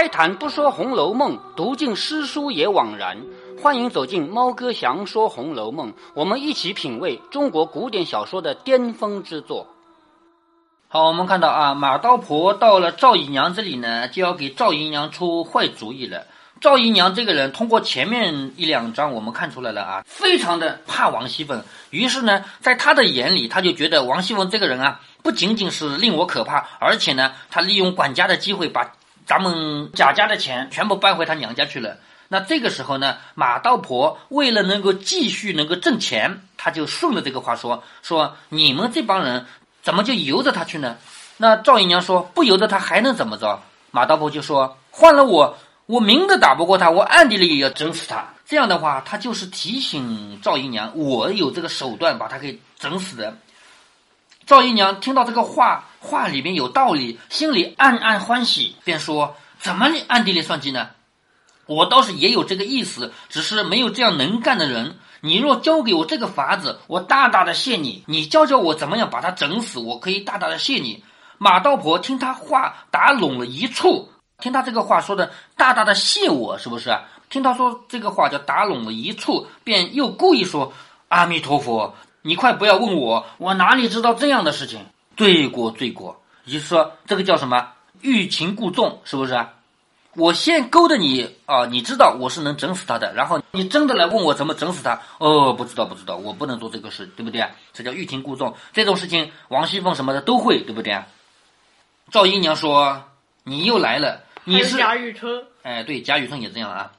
开坛不说《红楼梦》，读尽诗书也枉然。欢迎走进猫哥祥说《红楼梦》，我们一起品味中国古典小说的巅峰之作。好，我们看到啊，马刀婆到了赵姨娘这里呢，就要给赵姨娘出坏主意了。赵姨娘这个人，通过前面一两章我们看出来了啊，非常的怕王熙凤。于是呢，在她的眼里，她就觉得王熙凤这个人啊，不仅仅是令我可怕，而且呢，她利用管家的机会，把咱们贾家的钱全部搬回她娘家去了。那这个时候呢，马道婆为了能够继续能够挣钱，他就顺着这个话说说你们这帮人怎么就由着他去呢？那赵姨娘说不由着他还能怎么着？马道婆就说换了我。我明的打不过他，我暗地里也要整死他。这样的话，他就是提醒赵姨娘，我有这个手段把他给整死的。赵姨娘听到这个话，话里面有道理，心里暗暗欢喜，便说：“怎么你暗地里算计呢？我倒是也有这个意思，只是没有这样能干的人。你若教给我这个法子，我大大的谢你。你教教我怎么样把他整死，我可以大大的谢你。”马道婆听他话打拢了一处。听他这个话说的，大大的谢我，是不是？听他说这个话叫打拢了一处，便又故意说：“阿弥陀佛，你快不要问我，我哪里知道这样的事情？罪过罪过。”也就是说，这个叫什么欲擒故纵，是不是？我先勾搭你啊，你知道我是能整死他的，然后你真的来问我怎么整死他？哦，不知道不知道，我不能做这个事，对不对？这叫欲擒故纵。这种事情，王熙凤什么的都会，对不对？赵姨娘说：“你又来了。”你是贾雨村，哎，对，贾雨村也这样啊。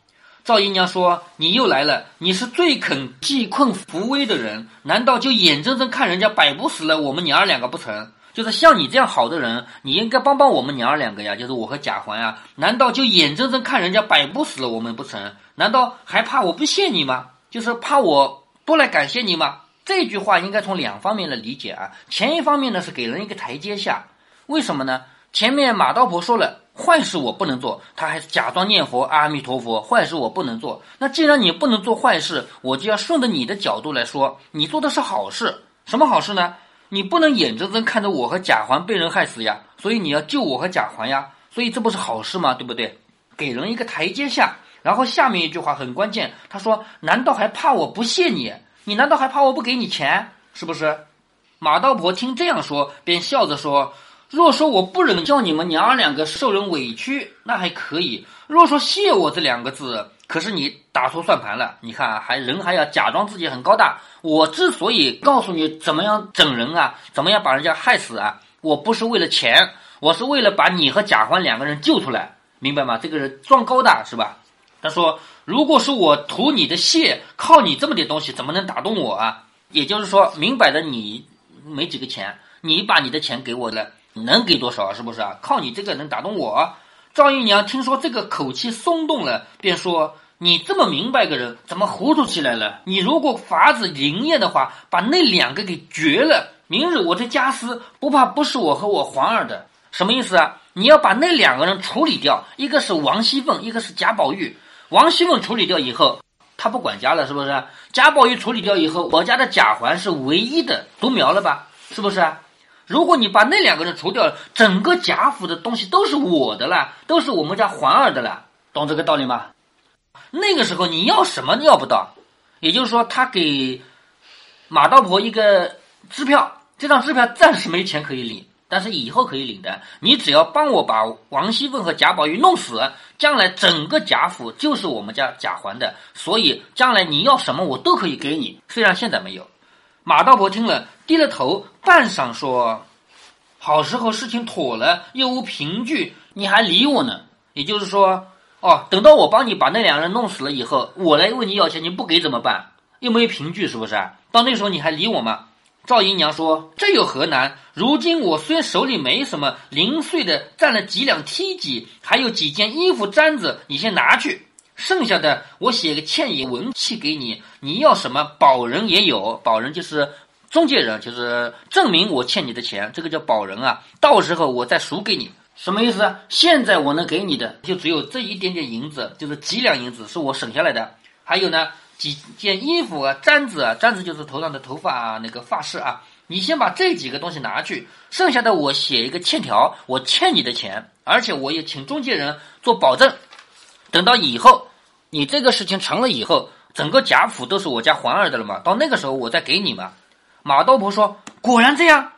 赵姨娘说：“你又来了，你是最肯济困扶危的人，难道就眼睁睁看人家摆布死了我们娘儿两个不成？就是像你这样好的人，你应该帮帮我们娘儿两个呀，就是我和贾环呀。难道就眼睁睁看人家摆布死了我们不成？难道还怕我不谢你吗？就是怕我不来感谢你吗？这句话应该从两方面来理解啊。前一方面呢是给人一个台阶下，为什么呢？前面马道婆说了。”坏事我不能做，他还假装念佛，阿弥陀佛。坏事我不能做，那既然你不能做坏事，我就要顺着你的角度来说，你做的是好事。什么好事呢？你不能眼睁睁看着我和贾环被人害死呀，所以你要救我和贾环呀，所以这不是好事吗？对不对？给人一个台阶下。然后下面一句话很关键，他说：“难道还怕我不谢你？你难道还怕我不给你钱？是不是？”马道婆听这样说，便笑着说。若说我不忍叫你们娘儿两个受人委屈，那还可以；若说谢我这两个字，可是你打错算盘了。你看，还人还要假装自己很高大。我之所以告诉你怎么样整人啊，怎么样把人家害死啊，我不是为了钱，我是为了把你和贾环两个人救出来，明白吗？这个人装高大是吧？他说，如果是我图你的谢，靠你这么点东西，怎么能打动我啊？也就是说，明摆着你没几个钱，你把你的钱给我了。能给多少？是不是啊？靠你这个能打动我？赵姨娘听说这个口气松动了，便说：“你这么明白个人，怎么糊涂起来了？你如果法子灵验的话，把那两个给绝了。明日我这家私不怕不是我和我环儿的。什么意思啊？你要把那两个人处理掉，一个是王熙凤，一个是贾宝玉。王熙凤处理掉以后，他不管家了，是不是？贾宝玉处理掉以后，我家的贾环是唯一的独苗了吧？是不是啊？”如果你把那两个人除掉，整个贾府的东西都是我的了，都是我们家环儿的了，懂这个道理吗？那个时候你要什么要不到，也就是说他给马道婆一个支票，这张支票暂时没钱可以领，但是以后可以领的。你只要帮我把王熙凤和贾宝玉弄死，将来整个贾府就是我们家贾环的，所以将来你要什么我都可以给你，虽然现在没有。马道婆听了，低了头，半晌说：“好时候事情妥了，又无凭据，你还理我呢？也就是说，哦，等到我帮你把那两个人弄死了以后，我来问你要钱，你不给怎么办？又没有凭据，是不是？到那时候你还理我吗？”赵姨娘说：“这有何难？如今我虽手里没什么零碎的，占了几两梯级，还有几件衣服簪子，你先拿去。”剩下的我写个欠银文契给你，你要什么保人也有，保人就是中介人，就是证明我欠你的钱，这个叫保人啊。到时候我再赎给你，什么意思？现在我能给你的就只有这一点点银子，就是几两银子是我省下来的，还有呢几件衣服啊，簪子啊，簪子就是头上的头发啊，那个发饰啊，你先把这几个东西拿去，剩下的我写一个欠条，我欠你的钱，而且我也请中介人做保证。等到以后你这个事情成了以后，整个贾府都是我家环儿的了嘛，到那个时候我再给你嘛。马道婆说：“果然这样。”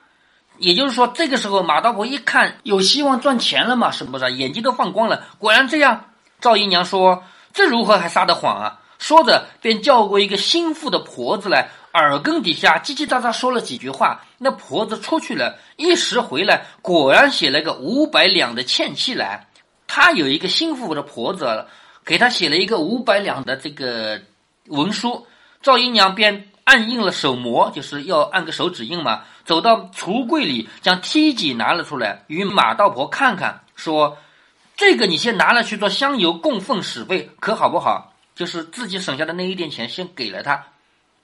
也就是说，这个时候马道婆一看有希望赚钱了嘛，是不是？眼睛都放光了。果然这样。赵姨娘说：“这如何还撒得谎啊？”说着便叫过一个心腹的婆子来，耳根底下叽叽喳喳说了几句话。那婆子出去了，一时回来，果然写了个五百两的欠契来。他有一个心腹的婆子，给他写了一个五百两的这个文书。赵姨娘便按印了手模，就是要按个手指印嘛。走到橱柜里，将梯几拿了出来，与马道婆看看，说：“这个你先拿了去做香油供奉使费，可好不好？就是自己省下的那一点钱，先给了他。”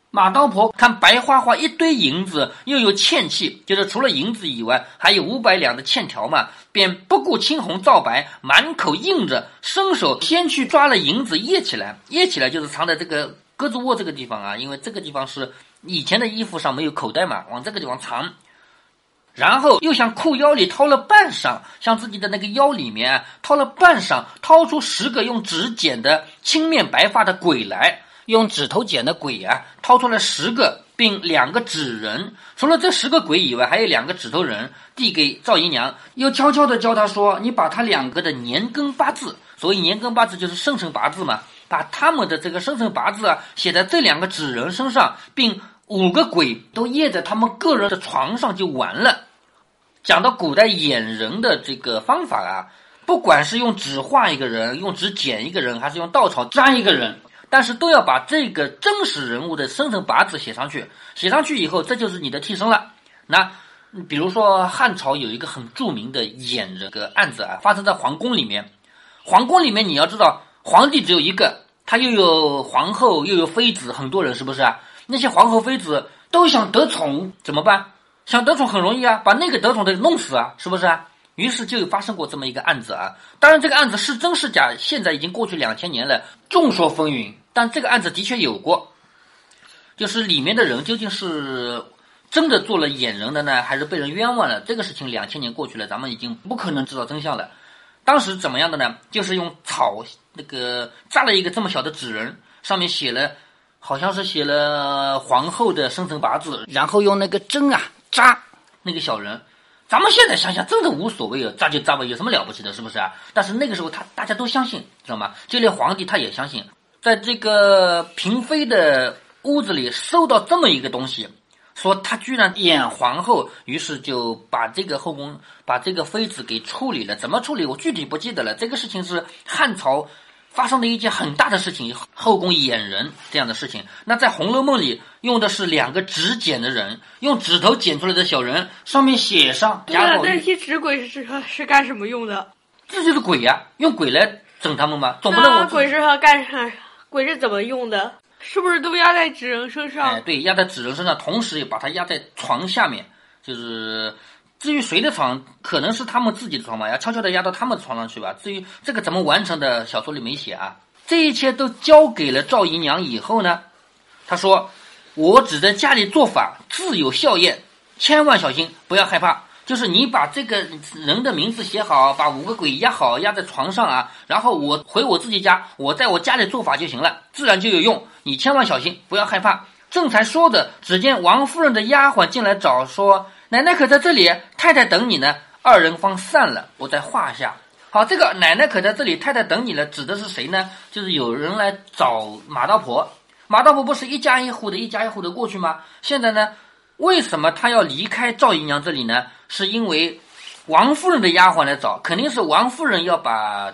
马道婆看白花花一堆银子，又有欠契，就是除了银子以外，还有五百两的欠条嘛，便不顾青红皂白，满口应着，伸手先去抓了银子掖起来，掖起来就是藏在这个胳肢窝这个地方啊，因为这个地方是。以前的衣服上没有口袋嘛，往这个地方藏，然后又向裤腰里掏了半晌，向自己的那个腰里面掏了半晌，掏出十个用纸剪的青面白发的鬼来，用指头剪的鬼啊，掏出来十个，并两个纸人。除了这十个鬼以外，还有两个指头人，递给赵姨娘，又悄悄的教她说：“你把他两个的年庚八字，所谓年庚八字就是生辰八字嘛。”把他们的这个生辰八字啊写在这两个纸人身上，并五个鬼都掖在他们个人的床上就完了。讲到古代演人的这个方法啊，不管是用纸画一个人，用纸剪一个人，还是用稻草粘一个人，但是都要把这个真实人物的生辰八字写上去。写上去以后，这就是你的替身了。那比如说汉朝有一个很著名的演人个案子啊，发生在皇宫里面。皇宫里面你要知道。皇帝只有一个，他又有皇后，又有妃子，很多人是不是啊？那些皇后妃子都想得宠，怎么办？想得宠很容易啊，把那个得宠的弄死啊，是不是啊？于是就有发生过这么一个案子啊。当然，这个案子是真是假，现在已经过去两千年了，众说纷纭。但这个案子的确有过，就是里面的人究竟是真的做了掩人的呢，还是被人冤枉了？这个事情两千年过去了，咱们已经不可能知道真相了。当时怎么样的呢？就是用草那个扎了一个这么小的纸人，上面写了，好像是写了皇后的生辰八字，然后用那个针啊扎那个小人。咱们现在想想，真的无所谓啊，扎就扎吧，有什么了不起的，是不是啊？但是那个时候他大家都相信，知道吗？就连皇帝他也相信，在这个嫔妃的屋子里收到这么一个东西。说他居然演皇后，于是就把这个后宫、把这个妃子给处理了。怎么处理？我具体不记得了。这个事情是汉朝发生了一件很大的事情，后宫演人这样的事情。那在《红楼梦》里用的是两个纸剪的人，用指头剪出来的小人，上面写上。那那些纸鬼是是干什么用的？这就是鬼呀，用鬼来整他们吗？总不能我鬼是干啥？鬼是怎么用的？是不是都压在纸人身上？哎，对，压在纸人身上，同时也把它压在床下面。就是至于谁的床，可能是他们自己的床吧，要悄悄的压到他们的床上去吧。至于这个怎么完成的，小说里没写啊。这一切都交给了赵姨娘以后呢，她说：“我只在家里做法，自有效验，千万小心，不要害怕。”就是你把这个人的名字写好，把五个鬼压好，压在床上啊，然后我回我自己家，我在我家里做法就行了，自然就有用。你千万小心，不要害怕。正才说的，只见王夫人的丫鬟进来找，说：“奶奶可在这里？太太等你呢。”二人方散了，不在话下。好，这个奶奶可在这里，太太等你了，指的是谁呢？就是有人来找马道婆，马道婆不是一家一户的，一家一户的过去吗？现在呢？为什么她要离开赵姨娘这里呢？是因为王夫人的丫鬟来找，肯定是王夫人要把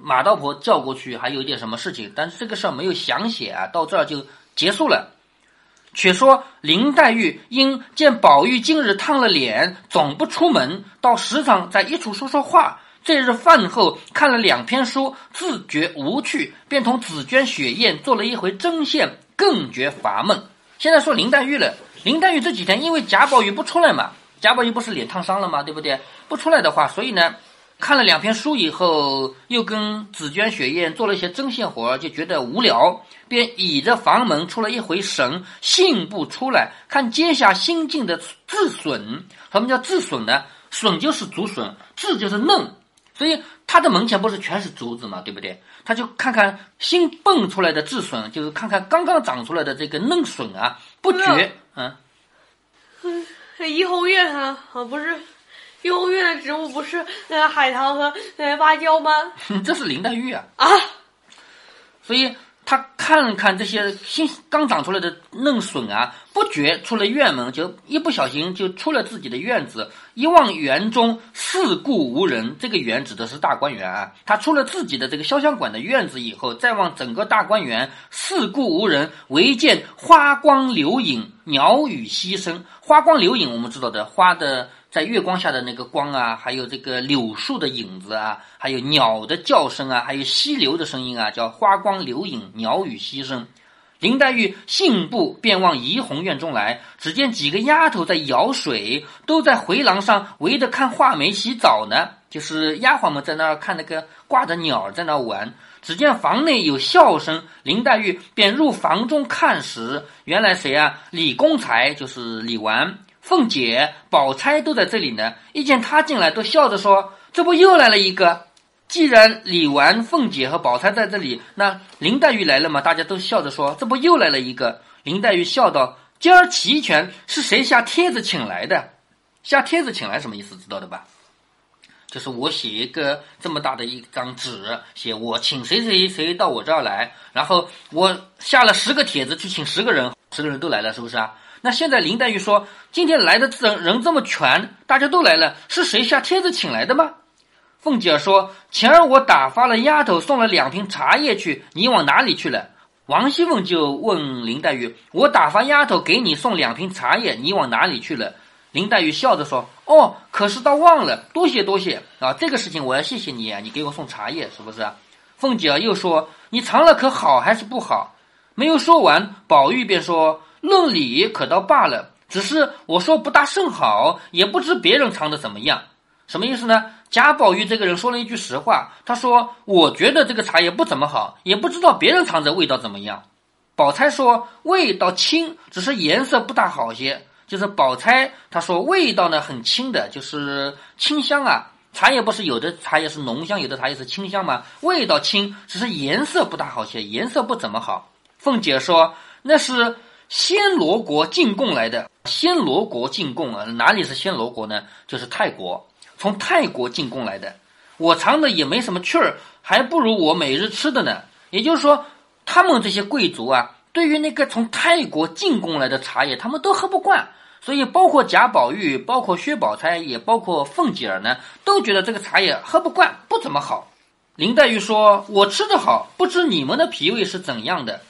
马道婆叫过去，还有一点什么事情。但是这个事儿没有详写啊，到这儿就结束了。却说林黛玉因见宝玉今日烫了脸，总不出门，到时常在一处说说话。这日饭后看了两篇书，自觉无趣，便同紫鹃、雪雁做了一回针线，更觉乏闷。现在说林黛玉了。林黛玉这几天因为贾宝玉不出来嘛，贾宝玉不是脸烫伤了吗？对不对？不出来的话，所以呢，看了两篇书以后，又跟紫鹃、雪雁做了一些针线活，就觉得无聊，便倚着房门出了一回神，信步出来，看阶下新进的自笋。什么叫自笋呢？笋就是竹笋，自就是嫩，所以他的门前不是全是竹子嘛，对不对？他就看看新蹦出来的自笋，就是看看刚刚长出来的这个嫩笋啊，不觉嗯。嗯，怡红院啊，啊不是，怡红院的植物不是呃海棠和呃芭蕉吗？这是林黛玉啊啊，所以他看了看这些新刚长出来的嫩笋啊，不觉出了院门，就一不小心就出了自己的院子。一望园中四顾无人，这个园指的是大观园啊。他出了自己的这个潇湘馆的院子以后，再望整个大观园，四顾无人，唯见花光流影，鸟语溪声。花光流影，我们知道的花的在月光下的那个光啊，还有这个柳树的影子啊，还有鸟的叫声啊，还有溪流的声音啊，叫花光流影，鸟语溪声。林黛玉信步便往怡红院中来，只见几个丫头在舀水，都在回廊上围着看画眉洗澡呢。就是丫鬟们在那儿看那个挂的鸟在那玩。只见房内有笑声，林黛玉便入房中看时，原来谁啊？李公才就是李纨、凤姐、宝钗都在这里呢。一见她进来，都笑着说：“这不又来了一个。”既然李纨、凤姐和宝钗在这里，那林黛玉来了嘛？大家都笑着说：“这不又来了一个。”林黛玉笑道：“今儿齐全，是谁下帖子请来的？下帖子请来什么意思？知道的吧？就是我写一个这么大的一张纸，写我请谁谁谁到我这儿来，然后我下了十个帖子去请十个人，十个人都来了，是不是啊？那现在林黛玉说，今天来的人人这么全，大家都来了，是谁下帖子请来的吗？”凤姐说：“前儿我打发了丫头送了两瓶茶叶去，你往哪里去了？”王熙凤就问林黛玉：“我打发丫头给你送两瓶茶叶，你往哪里去了？”林黛玉笑着说：“哦，可是倒忘了，多谢多谢啊！这个事情我要谢谢你啊，你给我送茶叶是不是？”凤姐又说：“你尝了可好还是不好？”没有说完，宝玉便说：“论理可倒罢了，只是我说不大甚好，也不知别人尝的怎么样。”什么意思呢？贾宝玉这个人说了一句实话，他说：“我觉得这个茶叶不怎么好，也不知道别人尝着味道怎么样。”宝钗说：“味道轻，只是颜色不大好些。”就是宝钗她说味道呢很轻的，就是清香啊。茶叶不是有的茶叶是浓香，有的茶叶是清香吗？味道轻，只是颜色不大好些，颜色不怎么好。凤姐说：“那是暹罗国进贡来的，暹罗国进贡啊，哪里是暹罗国呢？就是泰国。”从泰国进贡来的，我尝的也没什么趣儿，还不如我每日吃的呢。也就是说，他们这些贵族啊，对于那个从泰国进贡来的茶叶，他们都喝不惯。所以，包括贾宝玉，包括薛宝钗，也包括凤姐儿呢，都觉得这个茶叶喝不惯，不怎么好。林黛玉说：“我吃的好，不知你们的脾胃是怎样的。”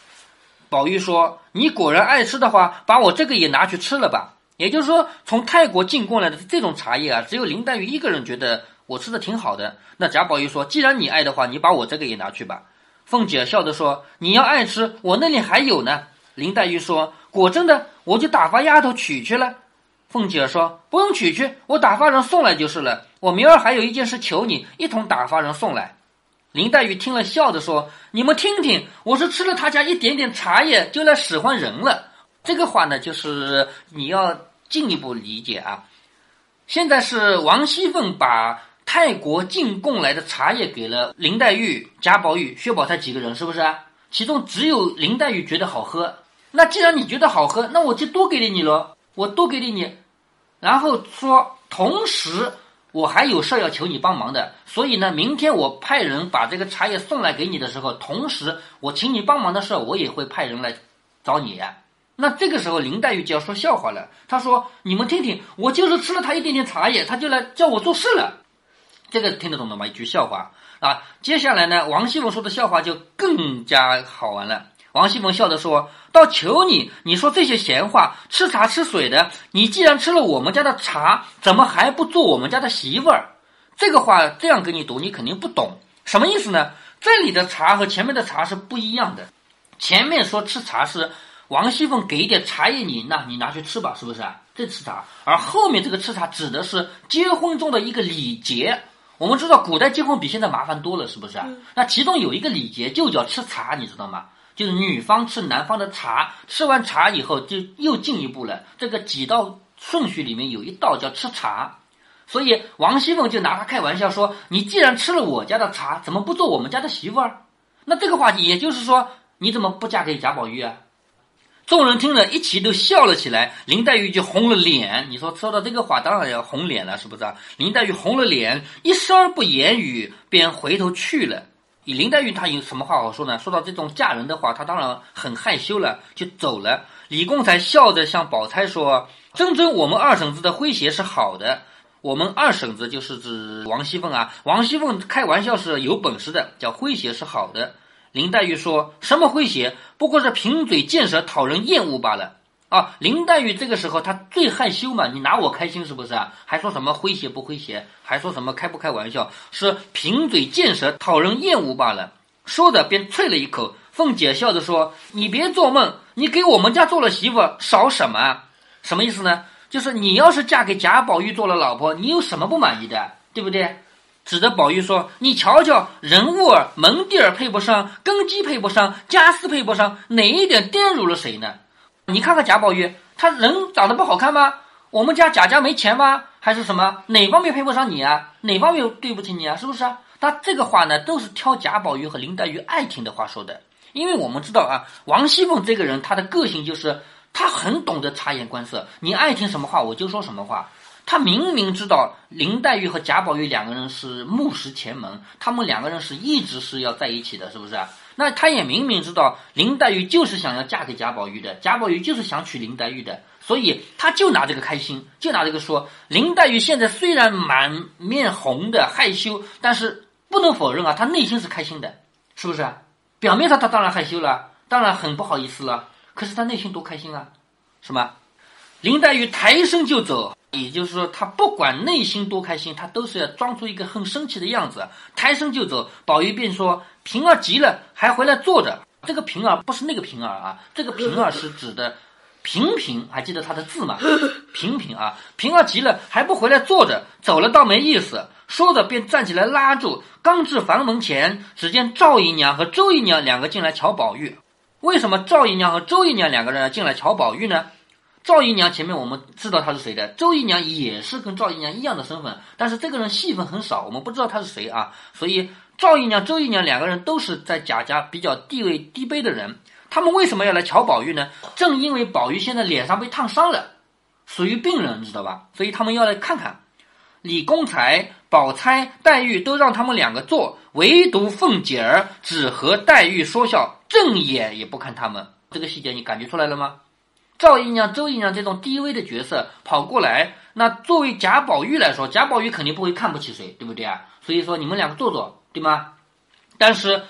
宝玉说：“你果然爱吃的话，把我这个也拿去吃了吧。”也就是说，从泰国进贡来的这种茶叶啊，只有林黛玉一个人觉得我吃的挺好的。那贾宝玉说：“既然你爱的话，你把我这个也拿去吧。”凤姐笑着说：“你要爱吃，我那里还有呢。”林黛玉说：“果真的，我就打发丫头取去了。”凤姐说：“不用取去，我打发人送来就是了。我明儿还有一件事求你，一同打发人送来。”林黛玉听了，笑着说：“你们听听，我是吃了他家一点点茶叶，就来使唤人了。这个话呢，就是你要。”进一步理解啊，现在是王熙凤把泰国进贡来的茶叶给了林黛玉、贾宝玉、薛宝钗几个人，是不是？其中只有林黛玉觉得好喝。那既然你觉得好喝，那我就多给了你了，我多给了你。然后说，同时我还有事要求你帮忙的，所以呢，明天我派人把这个茶叶送来给你的时候，同时我请你帮忙的事，我也会派人来找你。那这个时候，林黛玉就要说笑话了。她说：“你们听听，我就是吃了他一点点茶叶，他就来叫我做事了。”这个听得懂的吗？一句笑话啊。接下来呢，王熙凤说的笑话就更加好玩了。王熙凤笑着说：“倒求你，你说这些闲话，吃茶吃水的，你既然吃了我们家的茶，怎么还不做我们家的媳妇儿？”这个话这样给你读，你肯定不懂什么意思呢？这里的茶和前面的茶是不一样的。前面说吃茶是。王熙凤给一点茶叶你，那你拿去吃吧，是不是啊？这吃茶，而后面这个吃茶指的是结婚中的一个礼节。我们知道古代结婚比现在麻烦多了，是不是啊？那其中有一个礼节就叫吃茶，你知道吗？就是女方吃男方的茶，吃完茶以后就又进一步了。这个几道顺序里面有一道叫吃茶，所以王熙凤就拿他开玩笑说：“你既然吃了我家的茶，怎么不做我们家的媳妇儿？”那这个话题也就是说，你怎么不嫁给贾宝玉啊？众人听了一齐都笑了起来，林黛玉就红了脸。你说说到这个话，当然要红脸了，是不是啊？林黛玉红了脸，一声不言语，便回头去了。以林黛玉她有什么话好说呢？说到这种嫁人的话，她当然很害羞了，就走了。李公才笑着向宝钗说：“真真，我们二婶子的诙谐是好的。我们二婶子就是指王熙凤啊。王熙凤开玩笑是有本事的，叫诙谐是好的。”林黛玉说什么诙谐？不过是贫嘴贱舌，讨人厌恶罢了啊！林黛玉这个时候她最害羞嘛，你拿我开心是不是啊？还说什么诙谐不诙谐？还说什么开不开玩笑？是贫嘴贱舌，讨人厌恶罢了。说着便啐了一口。凤姐笑着说：“你别做梦，你给我们家做了媳妇，少什么？什么意思呢？就是你要是嫁给贾宝玉做了老婆，你有什么不满意的？对不对？”指着宝玉说：“你瞧瞧，人物儿、门第儿配不上，根基配不上，家世配不上，哪一点玷辱了谁呢？你看看贾宝玉，他人长得不好看吗？我们家贾家没钱吗？还是什么？哪方面配不上你啊？哪方面对不起你啊？是不是？他这个话呢，都是挑贾宝玉和林黛玉爱听的话说的。因为我们知道啊，王熙凤这个人，她的个性就是她很懂得察言观色，你爱听什么话，我就说什么话。”他明明知道林黛玉和贾宝玉两个人是目识前门，他们两个人是一直是要在一起的，是不是？那他也明明知道林黛玉就是想要嫁给贾宝玉的，贾宝玉就是想娶林黛玉的，所以他就拿这个开心，就拿这个说林黛玉现在虽然满面红的害羞，但是不能否认啊，她内心是开心的，是不是？表面上她当然害羞了，当然很不好意思了，可是她内心多开心啊，是吗？林黛玉抬身就走。也就是说，她不管内心多开心，她都是要装出一个很生气的样子，抬身就走。宝玉便说：“平儿急了，还回来坐着。”这个平儿不是那个平儿啊，这个平儿是指的平平，还记得他的字吗？平平啊，平儿急了还不回来坐着，走了倒没意思。说着便站起来拉住。刚至房门前，只见赵姨娘和周姨娘两个进来瞧宝玉。为什么赵姨娘和周姨娘两个人进来瞧宝玉呢？赵姨娘前面我们知道她是谁的，周姨娘也是跟赵姨娘一样的身份，但是这个人戏份很少，我们不知道她是谁啊。所以赵姨娘、周姨娘两个人都是在贾家比较地位低卑的人，他们为什么要来瞧宝玉呢？正因为宝玉现在脸上被烫伤了，属于病人，你知道吧？所以他们要来看看。李公才、宝钗、黛玉都让他们两个坐，唯独凤姐儿只和黛玉说笑，正眼也不看他们。这个细节你感觉出来了吗？赵姨娘、周姨娘这种低微的角色跑过来，那作为贾宝玉来说，贾宝玉肯定不会看不起谁，对不对啊？所以说你们两个坐坐，对吗？但是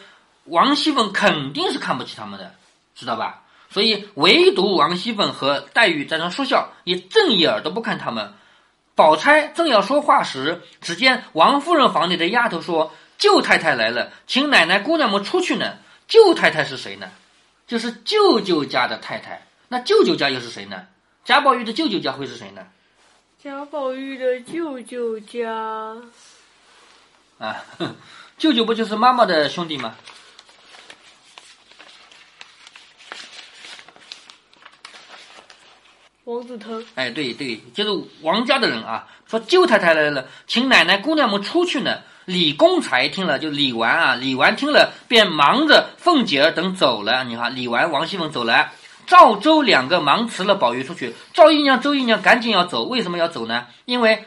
王熙凤肯定是看不起他们的，知道吧？所以唯独王熙凤和黛玉在那说笑，也正眼都不看他们。宝钗正要说话时，只见王夫人房里的丫头说：“舅太太来了，请奶奶姑娘们出去呢。”舅太太是谁呢？就是舅舅家的太太。那舅舅家又是谁呢？贾宝玉的舅舅家会是谁呢？贾宝玉的舅舅家啊，舅舅不就是妈妈的兄弟吗？王子腾。哎，对对，就是王家的人啊。说舅太太来了，请奶奶姑娘们出去呢。李公才听了，就李纨啊，李纨听了便忙着凤姐儿等走了。你看，李纨、王熙凤走了。赵周两个忙辞了宝玉出去，赵姨娘、周姨娘赶紧要走。为什么要走呢？因为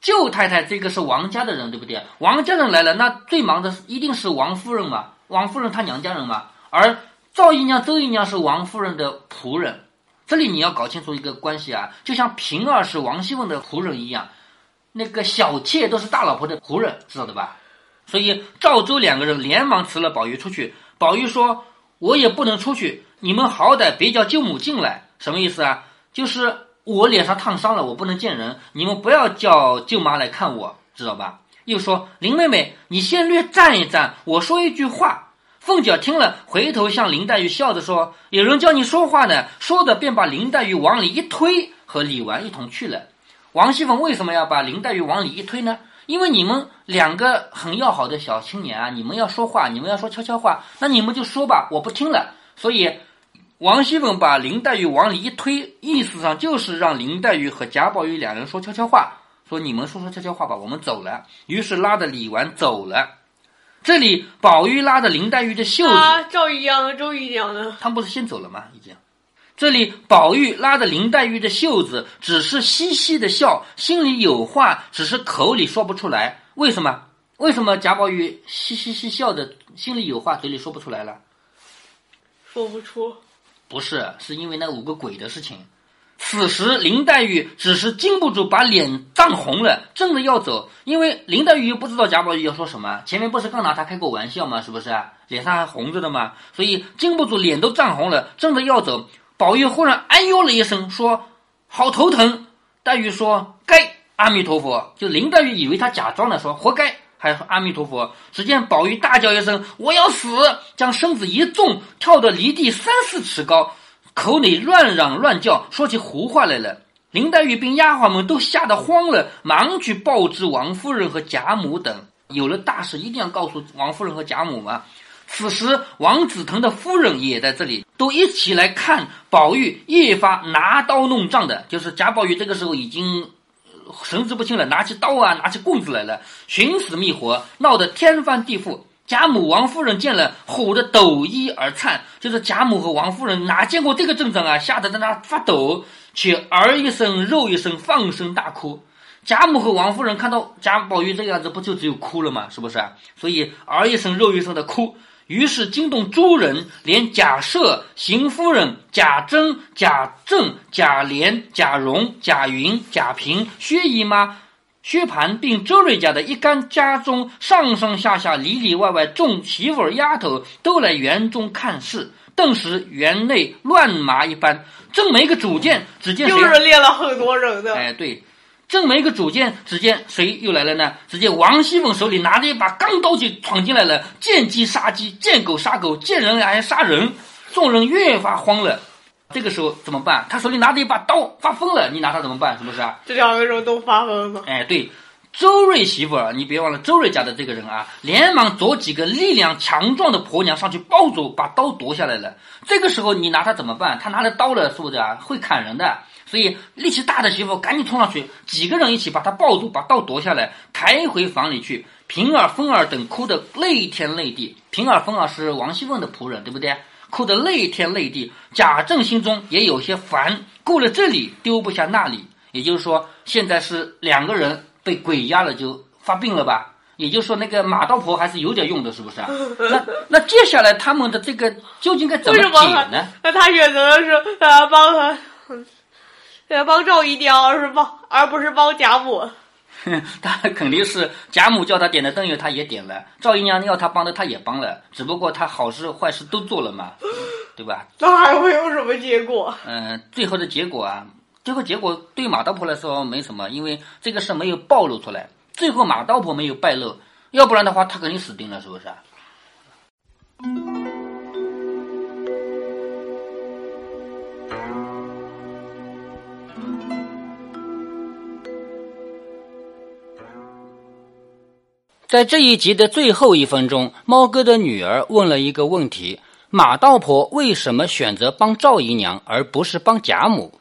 舅太太这个是王家的人，对不对？王家人来了，那最忙的一定是王夫人嘛。王夫人她娘家人嘛。而赵姨娘、周姨娘是王夫人的仆人。这里你要搞清楚一个关系啊，就像平儿是王熙凤的仆人一样，那个小妾都是大老婆的仆人，知道的吧？所以赵周两个人连忙辞了宝玉出去。宝玉说：“我也不能出去。”你们好歹别叫舅母进来，什么意思啊？就是我脸上烫伤了，我不能见人。你们不要叫舅妈来看我，知道吧？又说林妹妹，你先略站一站，我说一句话。凤姐听了，回头向林黛玉笑着说：“有人叫你说话呢。”说着便把林黛玉往里一推，和李纨一同去了。王熙凤为什么要把林黛玉往里一推呢？因为你们两个很要好的小青年啊，你们要说话，你们要说悄悄话，那你们就说吧，我不听了。所以王熙凤把林黛玉往里一推，意思上就是让林黛玉和贾宝玉两人说悄悄话，说你们说说悄悄话吧，我们走了。于是拉着李纨走了。这里宝玉拉着林黛玉的袖子，啊，赵姨娘和周姨娘呢？他们不是先走了吗？已经。这里宝玉拉着林黛玉的袖子，只是嘻嘻的笑，心里有话，只是口里说不出来。为什么？为什么贾宝玉嘻嘻嘻笑的，心里有话，嘴里说不出来了？说不出。不是，是因为那五个鬼的事情。此时林黛玉只是禁不住把脸涨红了，正着要走，因为林黛玉又不知道贾宝玉要说什么，前面不是刚拿他开过玩笑吗？是不是？脸上还红着的吗？所以禁不住脸都涨红了，正着要走。宝玉忽然哎呦了一声，说：“好头疼。”黛玉说：“该阿弥陀佛。”就林黛玉以为他假装的，说：“活该。”还说阿弥陀佛。只见宝玉大叫一声：“我要死！”将身子一纵，跳得离地三四尺高。口里乱嚷乱叫，说起胡话来了。林黛玉并丫鬟们都吓得慌了，忙去报知王夫人和贾母等。有了大事，一定要告诉王夫人和贾母嘛。此时，王子腾的夫人也在这里，都一起来看宝玉越发拿刀弄杖的。就是贾宝玉这个时候已经神志不清了，拿起刀啊，拿起棍子来了，寻死觅活，闹得天翻地覆。贾母、王夫人见了，唬得抖衣而颤。就是贾母和王夫人哪见过这个阵仗啊，吓得在那发抖，且儿一声肉一声，放声大哭。贾母和王夫人看到贾宝玉这个样子，不就只有哭了吗？是不是？所以儿一声肉一声的哭。于是惊动诸人，连贾赦、邢夫人、贾珍、贾政、贾琏、贾蓉、贾云、贾平、薛姨妈。薛蟠并周瑞家的一干家中上上下下里里外外众媳妇儿丫头都来园中看事，顿时园内乱麻一般。正没个主见，只见谁？就是练了很多人的。哎，对，正没个主见，只见谁又来了呢？只见王熙凤手里拿着一把钢刀就闯进来了，见鸡杀鸡，见狗杀狗，见人还杀人。众人越发慌了。这个时候怎么办？他手里拿着一把刀，发疯了。你拿他怎么办？是不是啊？这两个人都发疯了。哎，对，周瑞媳妇儿，你别忘了周瑞家的这个人啊，连忙找几个力量强壮的婆娘上去抱住，把刀夺下来了。这个时候你拿他怎么办？他拿着刀了，是不是啊？会砍人的。所以力气大的媳妇赶紧冲上去，几个人一起把他抱住，把刀夺下来，抬回房里去。平儿、凤儿等哭得泪天泪地。平儿、凤儿是王熙凤的仆人，对不对？哭得泪天泪地，贾政心中也有些烦，顾了这里丢不下那里。也就是说，现在是两个人被鬼压了，就发病了吧？也就是说，那个马道婆还是有点用的，是不是啊？那 那接下来他们的这个究竟该怎么解呢？那他选择的是呃帮他，呃帮赵姨娘，而是帮而不是帮贾母。他肯定是贾母叫他点的灯油，他也点了；赵姨娘要他帮的，他也帮了。只不过他好事坏事都做了嘛，对吧？那还会有什么结果？嗯，最后的结果啊，最后结果对马道婆来说没什么，因为这个事没有暴露出来。最后马道婆没有败露，要不然的话，他肯定死定了，是不是？在这一集的最后一分钟，猫哥的女儿问了一个问题：马道婆为什么选择帮赵姨娘，而不是帮贾母？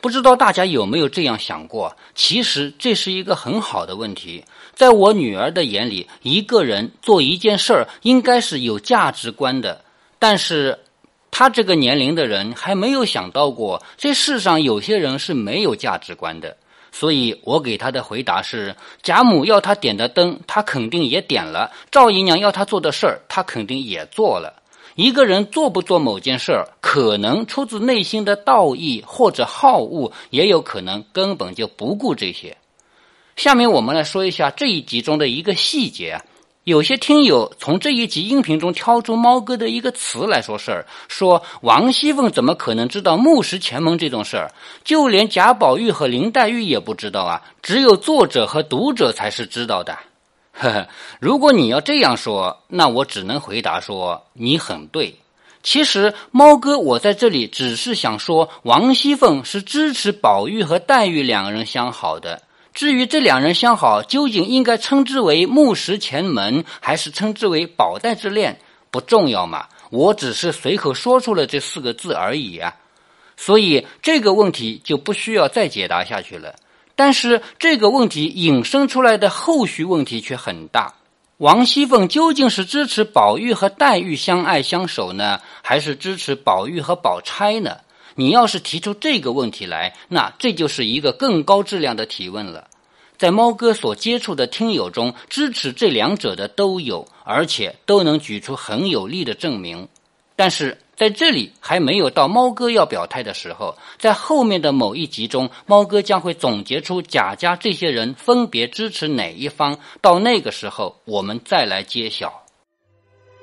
不知道大家有没有这样想过？其实这是一个很好的问题。在我女儿的眼里，一个人做一件事儿应该是有价值观的，但是她这个年龄的人还没有想到过，这世上有些人是没有价值观的。所以我给他的回答是：贾母要他点的灯，他肯定也点了；赵姨娘要他做的事儿，他肯定也做了。一个人做不做某件事儿，可能出自内心的道义或者好恶，也有可能根本就不顾这些。下面我们来说一下这一集中的一个细节。有些听友从这一集音频中挑出猫哥的一个词来说事儿，说王熙凤怎么可能知道木石前门这种事儿？就连贾宝玉和林黛玉也不知道啊，只有作者和读者才是知道的。呵呵，如果你要这样说，那我只能回答说你很对。其实猫哥我在这里只是想说，王熙凤是支持宝玉和黛玉两个人相好的。至于这两人相好，究竟应该称之为木石前门，还是称之为宝黛之恋，不重要嘛。我只是随口说出了这四个字而已啊，所以这个问题就不需要再解答下去了。但是这个问题引申出来的后续问题却很大：王熙凤究竟是支持宝玉和黛玉相爱相守呢，还是支持宝玉和宝钗呢？你要是提出这个问题来，那这就是一个更高质量的提问了。在猫哥所接触的听友中，支持这两者的都有，而且都能举出很有力的证明。但是在这里还没有到猫哥要表态的时候，在后面的某一集中，猫哥将会总结出贾家这些人分别支持哪一方。到那个时候，我们再来揭晓。